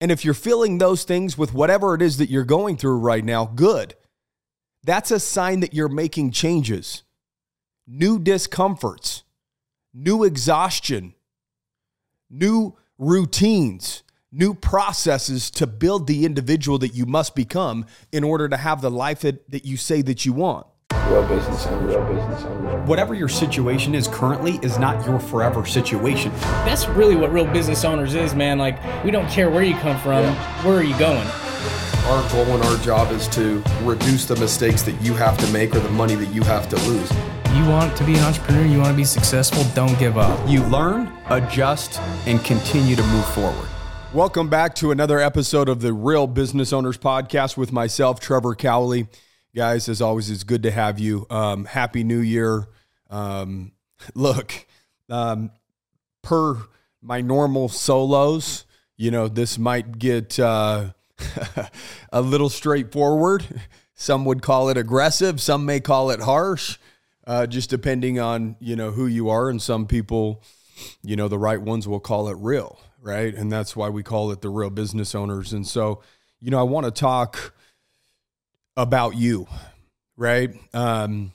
And if you're feeling those things with whatever it is that you're going through right now, good. That's a sign that you're making changes, new discomforts, new exhaustion, new routines, new processes to build the individual that you must become in order to have the life that, that you say that you want. Real business owner, real business owner. Whatever your situation is currently is not your forever situation. That's really what real business owners is, man. Like, we don't care where you come from, where are you going? Our goal and our job is to reduce the mistakes that you have to make or the money that you have to lose. You want to be an entrepreneur, you want to be successful, don't give up. You learn, adjust, and continue to move forward. Welcome back to another episode of the Real Business Owners Podcast with myself, Trevor Cowley. Guys, as always, it's good to have you. Um, Happy New Year. Um, look, um, per my normal solos, you know, this might get uh, a little straightforward. Some would call it aggressive. Some may call it harsh, uh, just depending on you know who you are. And some people, you know, the right ones will call it real, right? And that's why we call it the real business owners. And so, you know, I want to talk about you, right? Um,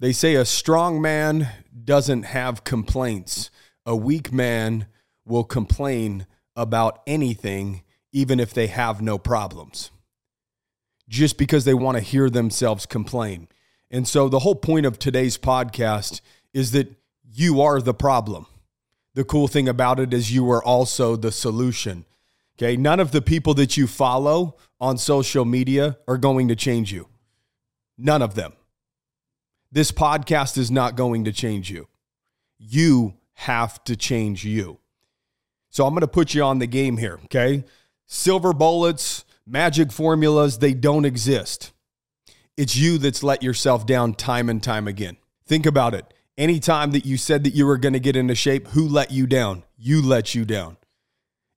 they say a strong man doesn't have complaints. A weak man will complain about anything, even if they have no problems, just because they want to hear themselves complain. And so, the whole point of today's podcast is that you are the problem. The cool thing about it is you are also the solution. Okay. None of the people that you follow on social media are going to change you. None of them. This podcast is not going to change you. You have to change you. So I'm going to put you on the game here. Okay. Silver bullets, magic formulas, they don't exist. It's you that's let yourself down time and time again. Think about it. Anytime that you said that you were going to get into shape, who let you down? You let you down.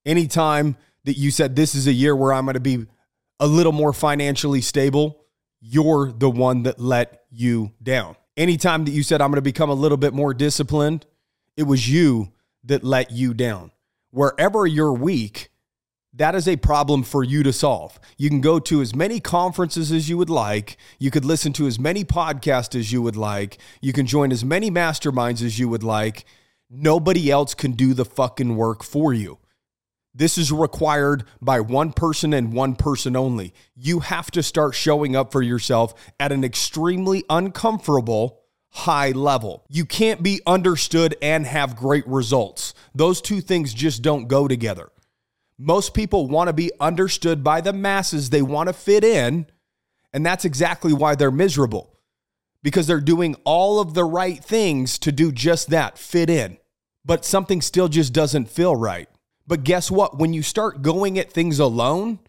Anytime that you said this is a year where I'm going to be a little more financially stable, you're the one that let you down. Anytime that you said I'm going to become a little bit more disciplined, it was you that let you down. Wherever you're weak, that is a problem for you to solve. You can go to as many conferences as you would like. You could listen to as many podcasts as you would like. You can join as many masterminds as you would like. Nobody else can do the fucking work for you. This is required by one person and one person only. You have to start showing up for yourself at an extremely uncomfortable high level. You can't be understood and have great results. Those two things just don't go together. Most people want to be understood by the masses, they want to fit in, and that's exactly why they're miserable because they're doing all of the right things to do just that fit in. But something still just doesn't feel right. But guess what? When you start going at things alone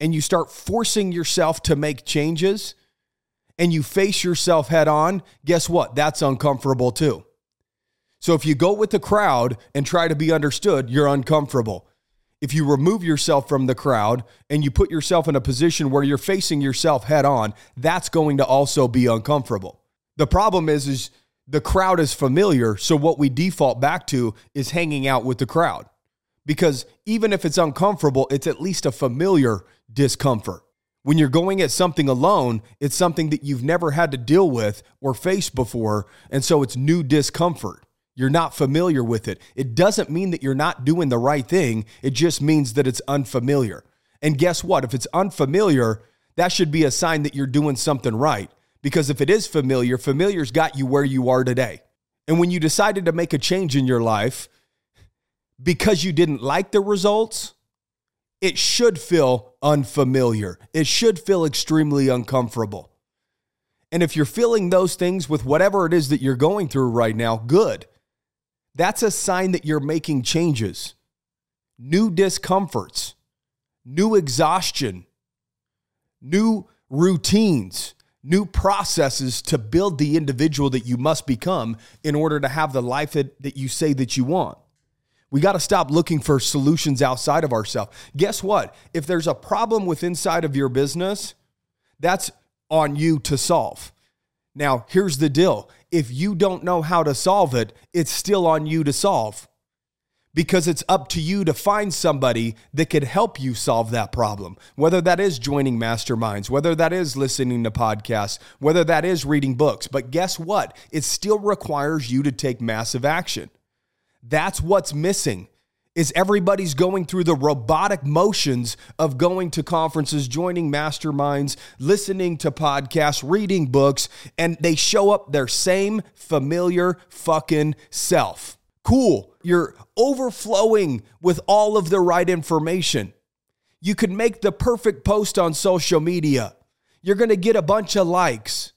and you start forcing yourself to make changes and you face yourself head on, guess what? That's uncomfortable too. So if you go with the crowd and try to be understood, you're uncomfortable. If you remove yourself from the crowd and you put yourself in a position where you're facing yourself head on, that's going to also be uncomfortable. The problem is is the crowd is familiar, so what we default back to is hanging out with the crowd because even if it's uncomfortable, it's at least a familiar discomfort. When you're going at something alone, it's something that you've never had to deal with or face before. And so it's new discomfort. You're not familiar with it. It doesn't mean that you're not doing the right thing, it just means that it's unfamiliar. And guess what? If it's unfamiliar, that should be a sign that you're doing something right. Because if it is familiar, familiar's got you where you are today. And when you decided to make a change in your life, because you didn't like the results, it should feel unfamiliar. It should feel extremely uncomfortable. And if you're feeling those things with whatever it is that you're going through right now, good. That's a sign that you're making changes, new discomforts, new exhaustion, new routines, new processes to build the individual that you must become in order to have the life that, that you say that you want. We got to stop looking for solutions outside of ourselves. Guess what? If there's a problem with inside of your business, that's on you to solve. Now, here's the deal. If you don't know how to solve it, it's still on you to solve. because it's up to you to find somebody that could help you solve that problem. Whether that is joining masterminds, whether that is listening to podcasts, whether that is reading books. But guess what? It still requires you to take massive action. That's what's missing. Is everybody's going through the robotic motions of going to conferences, joining masterminds, listening to podcasts, reading books, and they show up their same familiar fucking self. Cool. You're overflowing with all of the right information. You could make the perfect post on social media. You're going to get a bunch of likes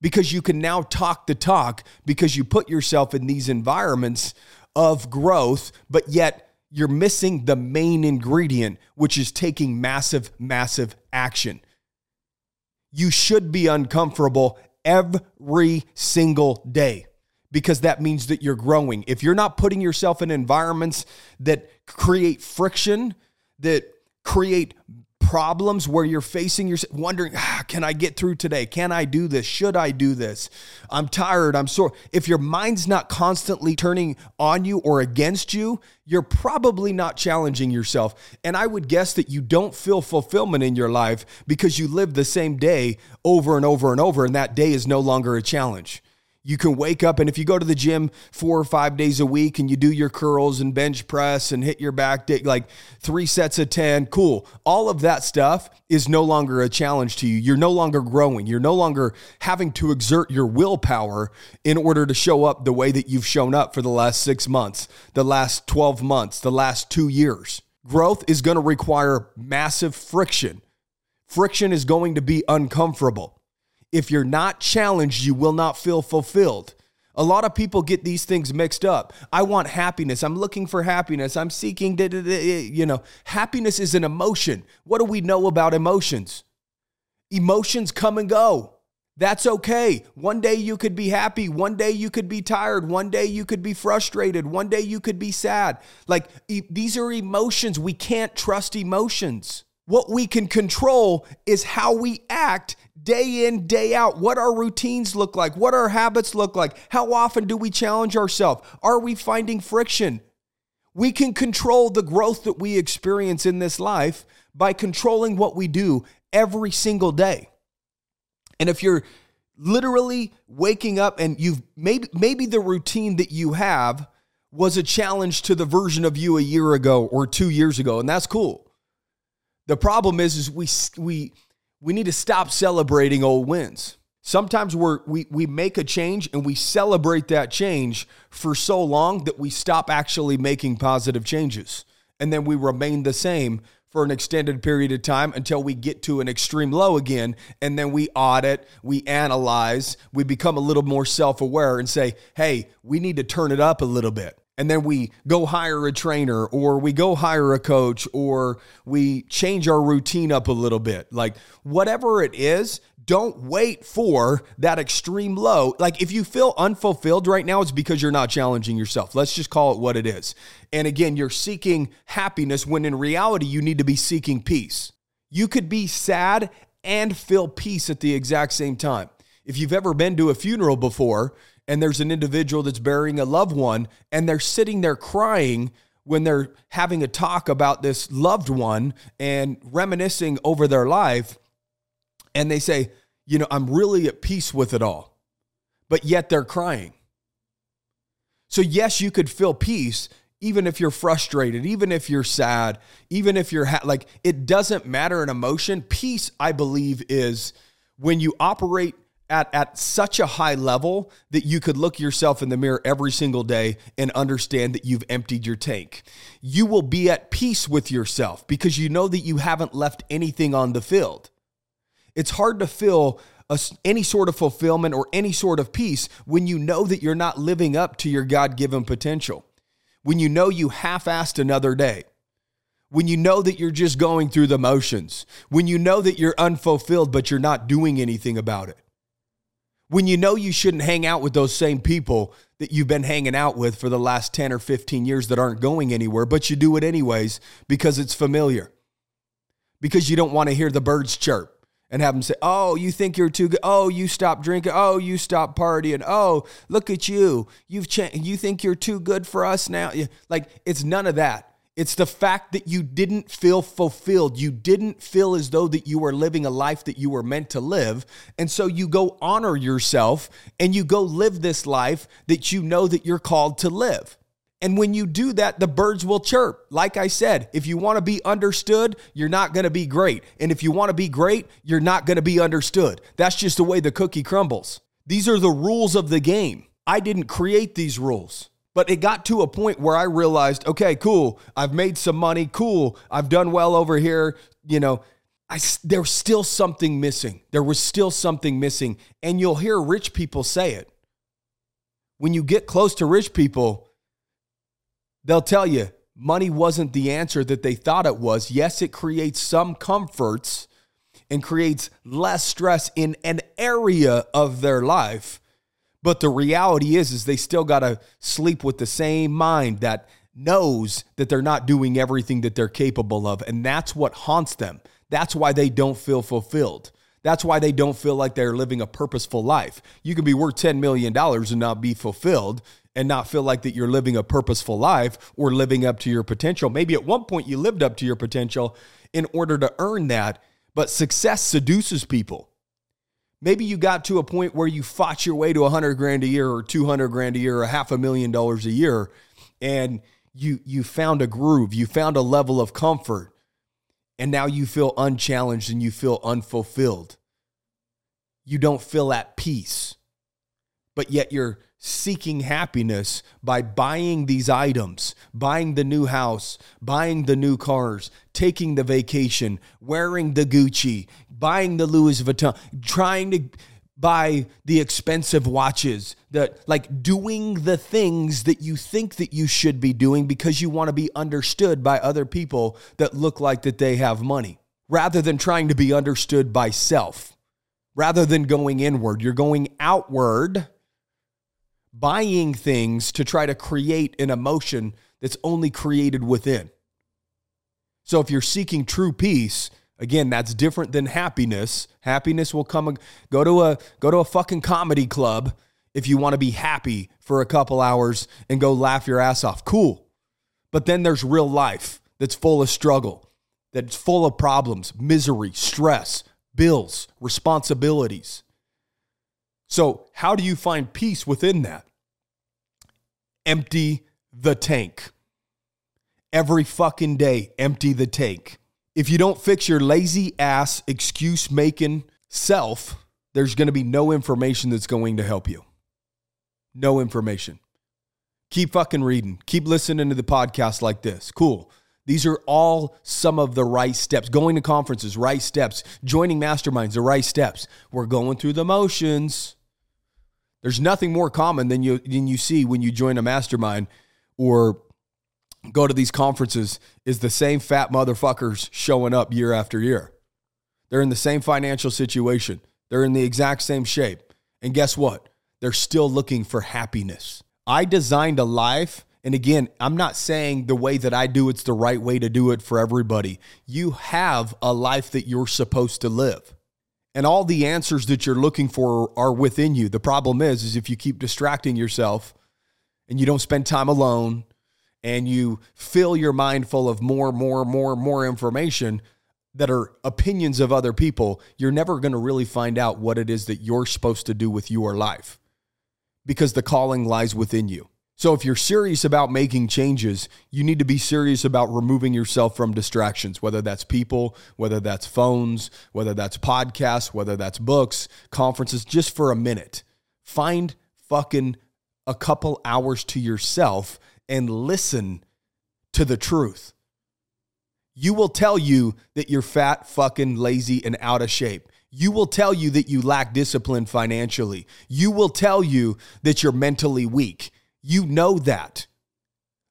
because you can now talk the talk because you put yourself in these environments of growth, but yet you're missing the main ingredient, which is taking massive, massive action. You should be uncomfortable every single day because that means that you're growing. If you're not putting yourself in environments that create friction, that create problems where you're facing yourself wondering ah, can i get through today? Can i do this? Should i do this? I'm tired i'm sore. If your mind's not constantly turning on you or against you you're probably not challenging yourself. And i would guess that you don't feel fulfillment in your life because you live the same day over and over and over and that day is no longer a challenge you can wake up and if you go to the gym four or five days a week and you do your curls and bench press and hit your back like three sets of 10, cool. All of that stuff is no longer a challenge to you. You're no longer growing. You're no longer having to exert your willpower in order to show up the way that you've shown up for the last six months, the last 12 months, the last two years. Growth is going to require massive friction. Friction is going to be uncomfortable. If you're not challenged, you will not feel fulfilled. A lot of people get these things mixed up. I want happiness. I'm looking for happiness. I'm seeking, eh, you know, happiness is an emotion. What do we know about emotions? Emotions come and go. That's okay. One day you could be happy. One day you could be tired. One day you could be frustrated. One day you could be sad. Like e- these are emotions. We can't trust emotions. What we can control is how we act day in, day out, what our routines look like, what our habits look like, how often do we challenge ourselves? Are we finding friction? We can control the growth that we experience in this life by controlling what we do every single day. And if you're literally waking up and you've maybe maybe the routine that you have was a challenge to the version of you a year ago or 2 years ago and that's cool. The problem is is we we we need to stop celebrating old wins. Sometimes we're, we, we make a change and we celebrate that change for so long that we stop actually making positive changes. And then we remain the same for an extended period of time until we get to an extreme low again. And then we audit, we analyze, we become a little more self aware and say, hey, we need to turn it up a little bit and then we go hire a trainer or we go hire a coach or we change our routine up a little bit. Like whatever it is, don't wait for that extreme low. Like if you feel unfulfilled right now, it's because you're not challenging yourself. Let's just call it what it is. And again, you're seeking happiness when in reality, you need to be seeking peace. You could be sad and feel peace at the exact same time. If you've ever been to a funeral before, and there's an individual that's burying a loved one and they're sitting there crying when they're having a talk about this loved one and reminiscing over their life and they say you know i'm really at peace with it all but yet they're crying. So yes you could feel peace even if you're frustrated even if you're sad even if you're ha- like it doesn't matter an emotion. Peace i believe is when you operate at, at such a high level that you could look yourself in the mirror every single day and understand that you've emptied your tank. You will be at peace with yourself because you know that you haven't left anything on the field. It's hard to feel a, any sort of fulfillment or any sort of peace when you know that you're not living up to your God given potential, when you know you half assed another day when you know that you're just going through the motions, when you know that you're unfulfilled, but you're not doing anything about it when you know you shouldn't hang out with those same people that you've been hanging out with for the last 10 or 15 years that aren't going anywhere, but you do it anyways because it's familiar, because you don't want to hear the birds chirp and have them say, "Oh, you think you're too good? Oh, you stop drinking. Oh, you stop partying. Oh, look at you. You've changed. You think you're too good for us now?" Like it's none of that. It's the fact that you didn't feel fulfilled. You didn't feel as though that you were living a life that you were meant to live. And so you go honor yourself and you go live this life that you know that you're called to live. And when you do that, the birds will chirp. Like I said, if you want to be understood, you're not going to be great. And if you want to be great, you're not going to be understood. That's just the way the cookie crumbles. These are the rules of the game. I didn't create these rules. But it got to a point where I realized, okay, cool. I've made some money. Cool. I've done well over here. You know, I, there's still something missing. There was still something missing. And you'll hear rich people say it. When you get close to rich people, they'll tell you money wasn't the answer that they thought it was. Yes, it creates some comforts and creates less stress in an area of their life but the reality is, is they still got to sleep with the same mind that knows that they're not doing everything that they're capable of. And that's what haunts them. That's why they don't feel fulfilled. That's why they don't feel like they're living a purposeful life. You can be worth $10 million and not be fulfilled and not feel like that you're living a purposeful life or living up to your potential. Maybe at one point you lived up to your potential in order to earn that, but success seduces people. Maybe you got to a point where you fought your way to 100 grand a year or 200 grand a year or half a million dollars a year and you you found a groove, you found a level of comfort and now you feel unchallenged and you feel unfulfilled. You don't feel at peace. But yet you're seeking happiness by buying these items, buying the new house, buying the new cars, taking the vacation, wearing the Gucci, buying the Louis Vuitton, trying to buy the expensive watches, that like doing the things that you think that you should be doing because you want to be understood by other people that look like that they have money rather than trying to be understood by self. Rather than going inward, you're going outward buying things to try to create an emotion that's only created within. So if you're seeking true peace, again, that's different than happiness. Happiness will come go to a go to a fucking comedy club if you want to be happy for a couple hours and go laugh your ass off. Cool. But then there's real life that's full of struggle, that's full of problems, misery, stress, bills, responsibilities. So, how do you find peace within that? Empty the tank. Every fucking day, empty the tank. If you don't fix your lazy ass excuse making self, there's going to be no information that's going to help you. No information. Keep fucking reading. Keep listening to the podcast like this. Cool. These are all some of the right steps. Going to conferences, right steps. Joining masterminds, the right steps. We're going through the motions. There's nothing more common than you than you see when you join a mastermind or go to these conferences is the same fat motherfuckers showing up year after year. They're in the same financial situation. They're in the exact same shape. And guess what? They're still looking for happiness. I designed a life and again, I'm not saying the way that I do it's the right way to do it for everybody. You have a life that you're supposed to live and all the answers that you're looking for are within you. The problem is, is if you keep distracting yourself and you don't spend time alone and you fill your mind full of more, more, more, more information that are opinions of other people, you're never going to really find out what it is that you're supposed to do with your life because the calling lies within you. So if you're serious about making changes, you need to be serious about removing yourself from distractions, whether that's people, whether that's phones, whether that's podcasts, whether that's books, conferences, just for a minute. Find fucking a couple hours to yourself and listen to the truth. You will tell you that you're fat, fucking lazy, and out of shape. You will tell you that you lack discipline financially. You will tell you that you're mentally weak. You know that.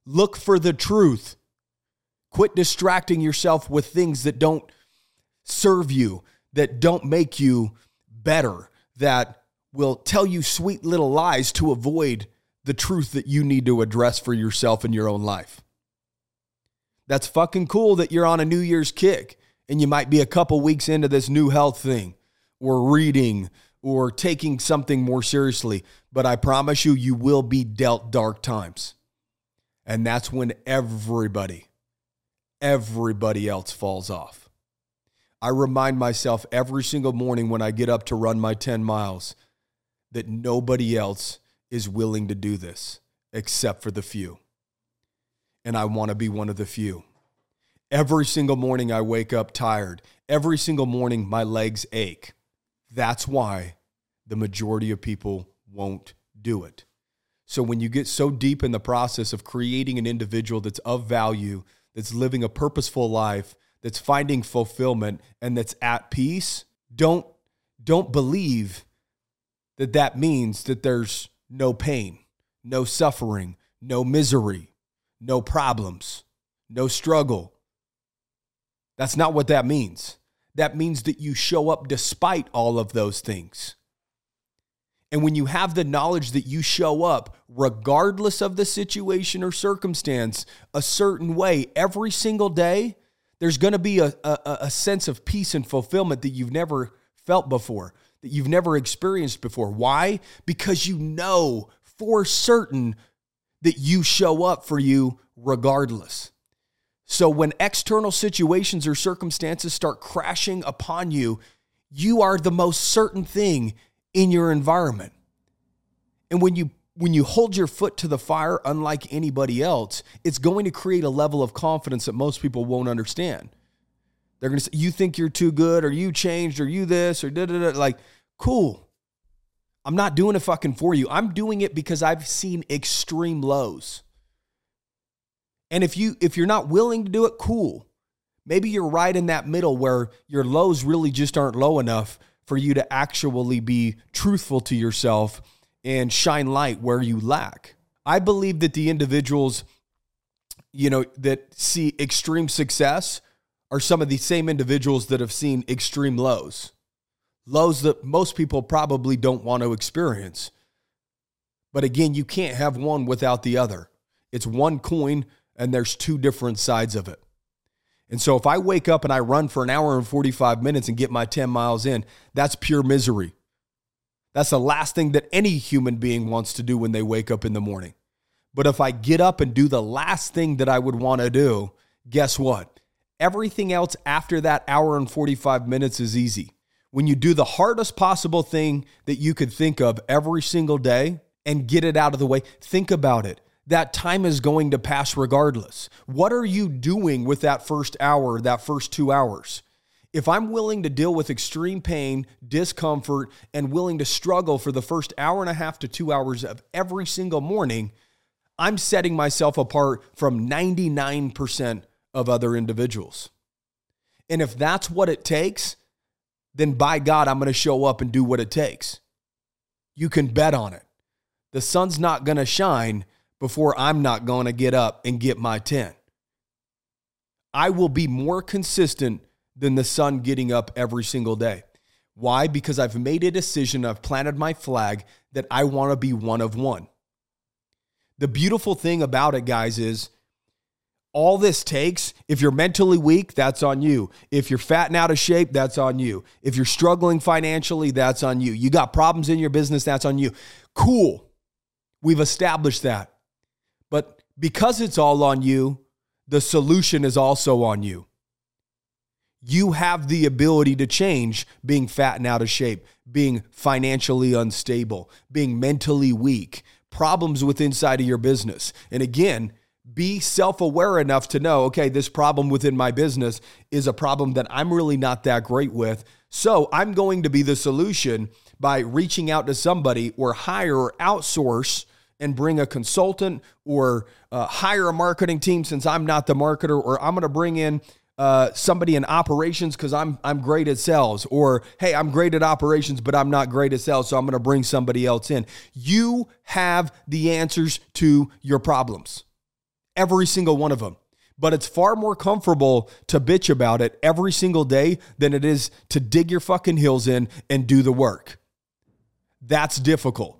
Look for the truth. Quit distracting yourself with things that don't serve you, that don't make you better, that will tell you sweet little lies to avoid the truth that you need to address for yourself in your own life. That's fucking cool that you're on a New Year's kick And you might be a couple weeks into this new health thing or reading or taking something more seriously. But I promise you, you will be dealt dark times. And that's when everybody, everybody else falls off. I remind myself every single morning when I get up to run my 10 miles that nobody else is willing to do this except for the few. And I want to be one of the few. Every single morning I wake up tired. Every single morning my legs ache. That's why the majority of people won't do it. So when you get so deep in the process of creating an individual that's of value, that's living a purposeful life, that's finding fulfillment and that's at peace, don't don't believe that that means that there's no pain, no suffering, no misery, no problems, no struggle. That's not what that means. That means that you show up despite all of those things. And when you have the knowledge that you show up, regardless of the situation or circumstance, a certain way every single day, there's going to be a, a, a, sense of peace and fulfillment that you've never felt before, that you've never experienced before. Why? Because you know for certain that you show up for you regardless. So when external situations or circumstances start crashing upon you, you are the most certain thing in your environment. And when you when you hold your foot to the fire unlike anybody else, it's going to create a level of confidence that most people won't understand. They're going to say you think you're too good or you changed or you this or da da da like cool. I'm not doing it fucking for you. I'm doing it because I've seen extreme lows. And if you if you're not willing to do it, cool. Maybe you're right in that middle where your lows really just aren't low enough for you to actually be truthful to yourself and shine light where you lack. I believe that the individuals you know that see extreme success are some of the same individuals that have seen extreme lows. Lows that most people probably don't want to experience. But again, you can't have one without the other. It's one coin and there's two different sides of it. And so if I wake up and I run for an hour and 45 minutes and get my 10 miles in, that's pure misery. That's the last thing that any human being wants to do when they wake up in the morning. But if I get up and do the last thing that I would want to do, guess what? Everything else after that hour and 45 minutes is easy. When you do the hardest possible thing that you could think of every single day and get it out of the way, think about it that time is going to pass regardless. What are you doing with that first hour, that first two hours? If I'm willing to deal with extreme pain, discomfort, and willing to struggle for the first hour and a half to two hours of every single morning, I'm setting myself apart from 99% of other individuals. And if that's what it takes, then by God, I'm going to show up and do what it takes. You can bet on it. The sun's not going to shine before I'm not going to get up and get my 10. I will be more consistent than the sun getting up every single day. Why? Because I've made a decision, I've planted my flag that I want to be one of one. The beautiful thing about it, guys, is all this takes, if you're mentally weak, that's on you. If you're fat and out of shape, that's on you. If you're struggling financially, that's on you. You got problems in your business, that's on you. Cool. We've established that. But because it's all on you, the solution is also on you. You have the ability to change being fat and out of shape, being financially unstable, being mentally weak, problems with inside of your business. And again, be self aware enough to know, okay, this problem within my business is a problem that I'm really not that great with. So I'm going to be the solution by reaching out to somebody or hire or outsource and bring a consultant or uh, hire a marketing team since I'm not the marketer, or I'm going to bring in uh, somebody in operations because I'm I'm great at sales, or hey, I'm great at operations, but I'm not great at sales, so I'm going to bring somebody else in. You have the answers to your problems, every single one of them. But it's far more comfortable to bitch about it every single day than it is to dig your fucking heels in and do the work. That's difficult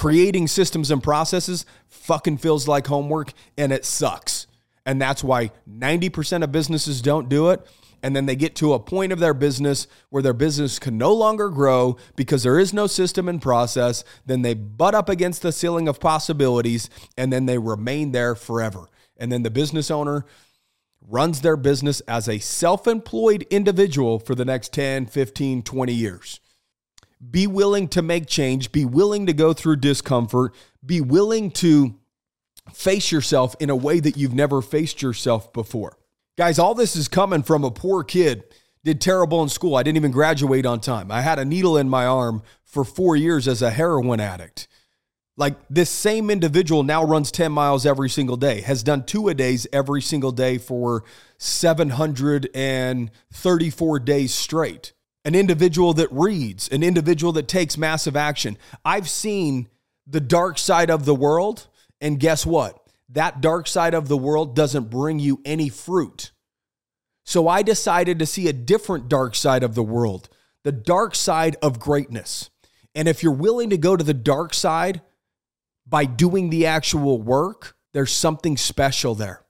creating systems and processes fucking feels like homework and it sucks. And that's why 90% of businesses don't do it. And then they get to a point of their business where their business can no longer grow because there is no system and process. Then they butt up against the ceiling of possibilities and then they remain there forever. And then the business owner runs their business as a self employed individual for the next 10, 15, 20 years. Be willing to make change, be willing to go through discomfort, be willing to face yourself in a way that you've never faced yourself before. Guys, all this is coming from a poor kid. Did terrible in school. I didn't even graduate on time. I had a needle in my arm for four years as a heroin addict. Like this same individual now runs 10 miles every single day, has done two a days every single day for 734 days straight. An individual that reads, an individual that takes massive action. I've seen the dark side of the world and guess what? That dark side of the world doesn't bring you any fruit. So I decided to see a different dark side of the world, the dark side of greatness. And if you're willing to go to the dark side by doing the actual work, there's something special there.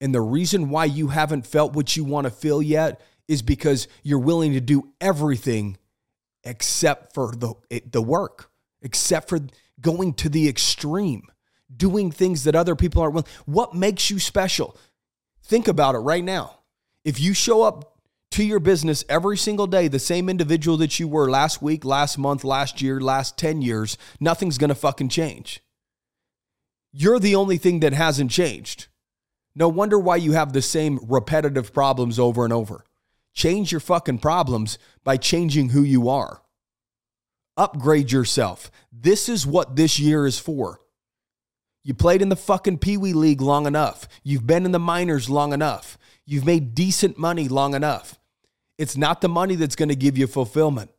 And the reason why you haven't felt what you want to feel yet is because you're willing to do everything except for the the work, except for going to the extreme doing things that other people aren't willing. What makes you special? Think about it right now. If you show up to your business every single day, the same individual that you were last week, last month, last year, last 10 years, nothing's gonna fucking change. You're the only thing that hasn't changed. No wonder why you have the same repetitive problems over and over. Change your fucking problems by changing who you are. Upgrade yourself. This is what this year is for. You played in the fucking Pee Wee League long enough. You've been in the minors long enough. You've made decent money long enough. It's not the money that's going to give you fulfillment.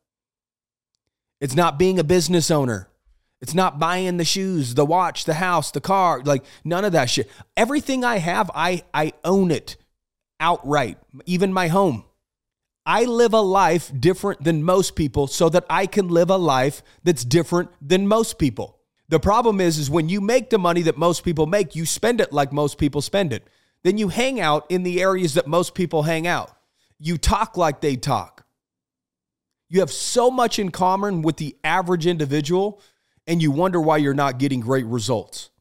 It's not being a business owner. It's not buying the shoes, the watch, the house, the car, like none of that shit. Everything I have, I I own it outright, even my home. I live a life different than most people so that I can live a life that's different than most people. The problem is, is when you make the money that most people make, you spend it like most people spend it. Then you hang out in the areas that most people hang out. You talk like they talk. You have so much in common with the average individual, and you wonder why you're not getting great results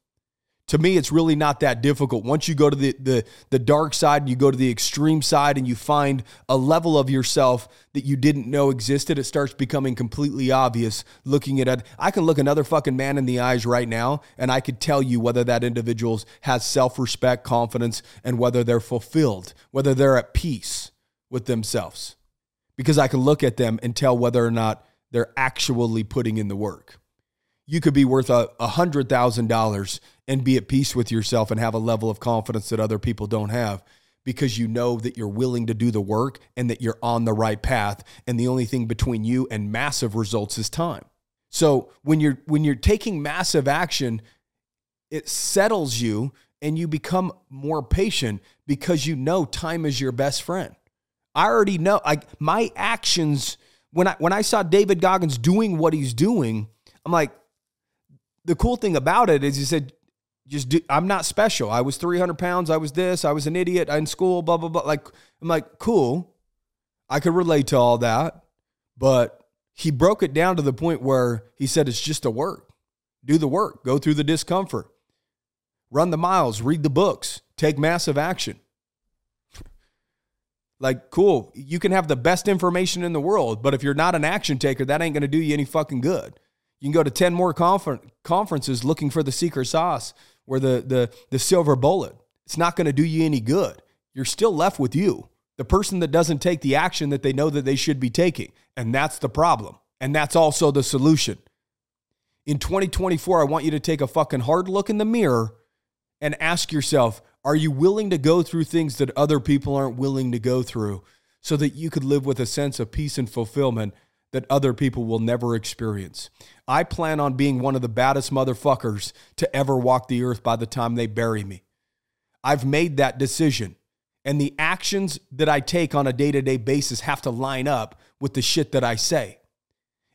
to me it's really not that difficult. Once you go to the, the the dark side and you go to the extreme side and you find a level of yourself that you didn't know existed it starts becoming completely obvious looking at it i can look another fucking man in the eyes right now and i could tell you whether that individual has self-respect confidence and whether they're fulfilled whether they're at peace with themselves. Because i can look at them and tell whether or not they're actually putting in the work you could be worth a hundred thousand dollars and be at peace with yourself and have a level of confidence that other people don't have because you know that you're willing to do the work and that you're on the right path and the only thing between you and massive results is time. So when you're when you're taking massive action it settles you and you become more patient because you know time is your best friend. I already know like my actions when I when I saw David Goggins doing what he's doing, I'm like the cool thing about it is he said just do, I'm not special. I was 300 pounds. I was this. I was an idiot in school. Blah blah blah. Like I'm like cool. I could relate to all that, but he broke it down to the point where he said it's just a work. Do the work. Go through the discomfort. Run the miles. Read the books. Take massive action. like cool. You can have the best information in the world, but if you're not an action taker, that ain't going to do you any fucking good. You can go to 10 more confer- conferences looking for the secret sauce or the, the, the silver bullet. It's not going to do you any good. You're still left with you, the person that doesn't take the action that they know that they should be taking. And that's the problem. And that's also the solution. In 2024, I want you to take a fucking hard look in the mirror and ask yourself are you willing to go through things that other people aren't willing to go through so that you could live with a sense of peace and fulfillment that other people will never experience. I plan on being one of the baddest motherfuckers to ever walk the earth by the time they bury me. I've made that decision. And the actions that I take on a day to day basis have to line up with the shit that I say.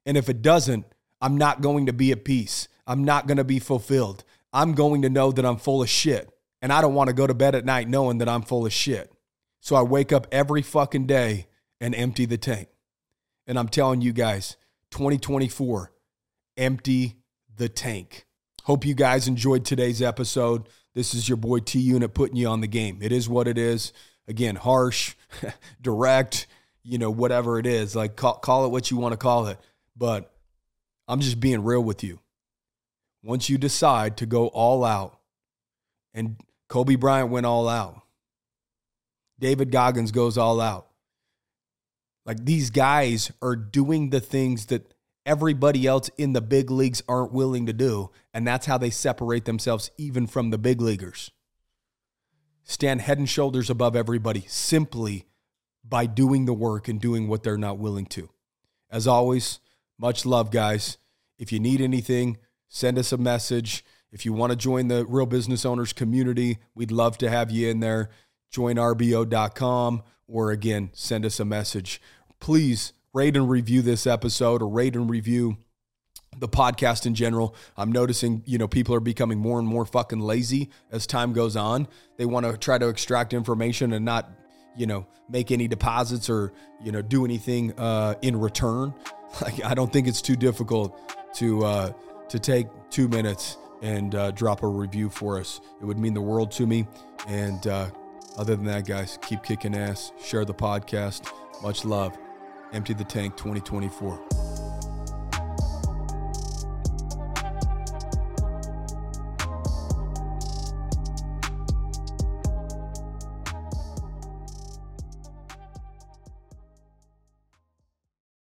And if it doesn't, I'm not going to be at peace. I'm not going to be fulfilled. I'm going to know that I'm full of shit. And I don't want to go to bed at night knowing that I'm full of shit. So I wake up every fucking day and empty the tank. And I'm telling you guys, 2024, empty the tank. Hope you guys enjoyed today's episode. This is your boy T Unit putting you on the game. It is what it is. Again, harsh, direct, you know, whatever it is. Like, call, call it what you want to call it. But I'm just being real with you. Once you decide to go all out, and Kobe Bryant went all out, David Goggins goes all out. Like these guys are doing the things that everybody else in the big leagues aren't willing to do. And that's how they separate themselves even from the big leaguers. Stand head and shoulders above everybody simply by doing the work and doing what they're not willing to. As always, much love, guys. If you need anything, send us a message. If you want to join the Real Business Owners community, we'd love to have you in there. Join RBO.com or again, send us a message. Please rate and review this episode or rate and review the podcast in general. I'm noticing, you know, people are becoming more and more fucking lazy as time goes on. They want to try to extract information and not, you know, make any deposits or, you know, do anything uh, in return. Like, I don't think it's too difficult to uh, to take two minutes and uh, drop a review for us. It would mean the world to me. And uh, other than that, guys, keep kicking ass. Share the podcast. Much love. Empty the Tank 2024.